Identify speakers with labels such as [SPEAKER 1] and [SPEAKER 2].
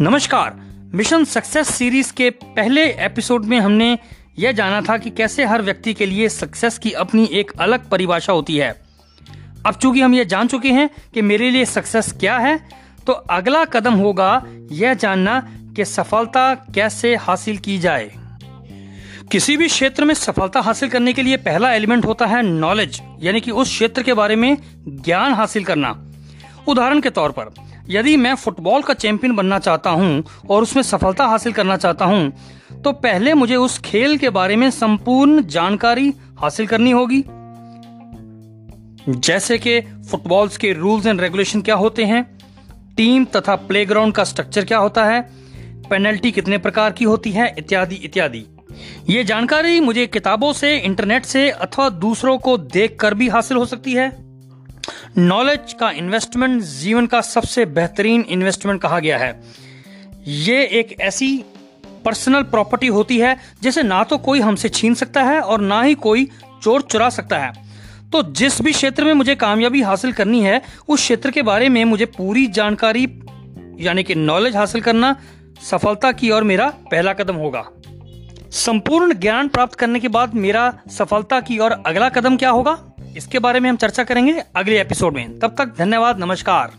[SPEAKER 1] नमस्कार। Mission success series के पहले एपिसोड में हमने यह जाना था कि कैसे हर व्यक्ति के लिए सक्सेस की अपनी एक अलग परिभाषा होती है। अब चूँकि हम ये जान चुके हैं कि मेरे लिए सक्सेस क्या है तो अगला कदम होगा यह जानना कि सफलता कैसे हासिल की जाए। किसी भी क्षेत्र में सफलता हासिल करने के लिए पहला एलिमेंट होता है नॉलेज, यानी कि उस क्षेत्र के बारे में ज्ञान हासिल करना। उदाहरण के तौर पर, यदि मैं फुटबॉल का चैंपियन बनना चाहता हूँ और उसमें सफलता हासिल करना चाहता हूँ तो पहले मुझे उस खेल के बारे में संपूर्ण जानकारी हासिल करनी होगी। जैसे कि फुटबॉल्स के रूल्स एंड रेगुलेशन क्या होते हैं, टीम तथा प्लेग्राउंड का स्ट्रक्चर क्या होता है, पेनल्टी कितने प्रकार की होती है, इत्यादि इत्यादि। ये जानकारी मुझे किताबों से, इंटरनेट से अथवा दूसरों को देखकर भी हासिल हो सकती है। नॉलेज का इन्वेस्टमेंट जीवन का सबसे बेहतरीन इन्वेस्टमेंट कहा गया है। ये एक ऐसी पर्सनल प्रॉपर्टी होती है, जिसे ना तो कोई हमसे छीन सकता है और ना ही कोई चोर चुरा सकता है। तो जिस भी क्षेत्र में मुझे कामयाबी हासिल करनी है, उस क्षेत्र के बारे में मुझे पूरी जानकारी, यानी कि नॉलेज हासिल करना, सफलता की ओर मेरा पहला कदम होगा। संपूर्ण ज्ञान प्राप्त करने के बाद मेरा सफलता की और अगला कदम क्या होगा? इसके बारे में हम चर्चा करेंगे अगले एपिसोड में। तब तक धन्यवाद, नमस्कार।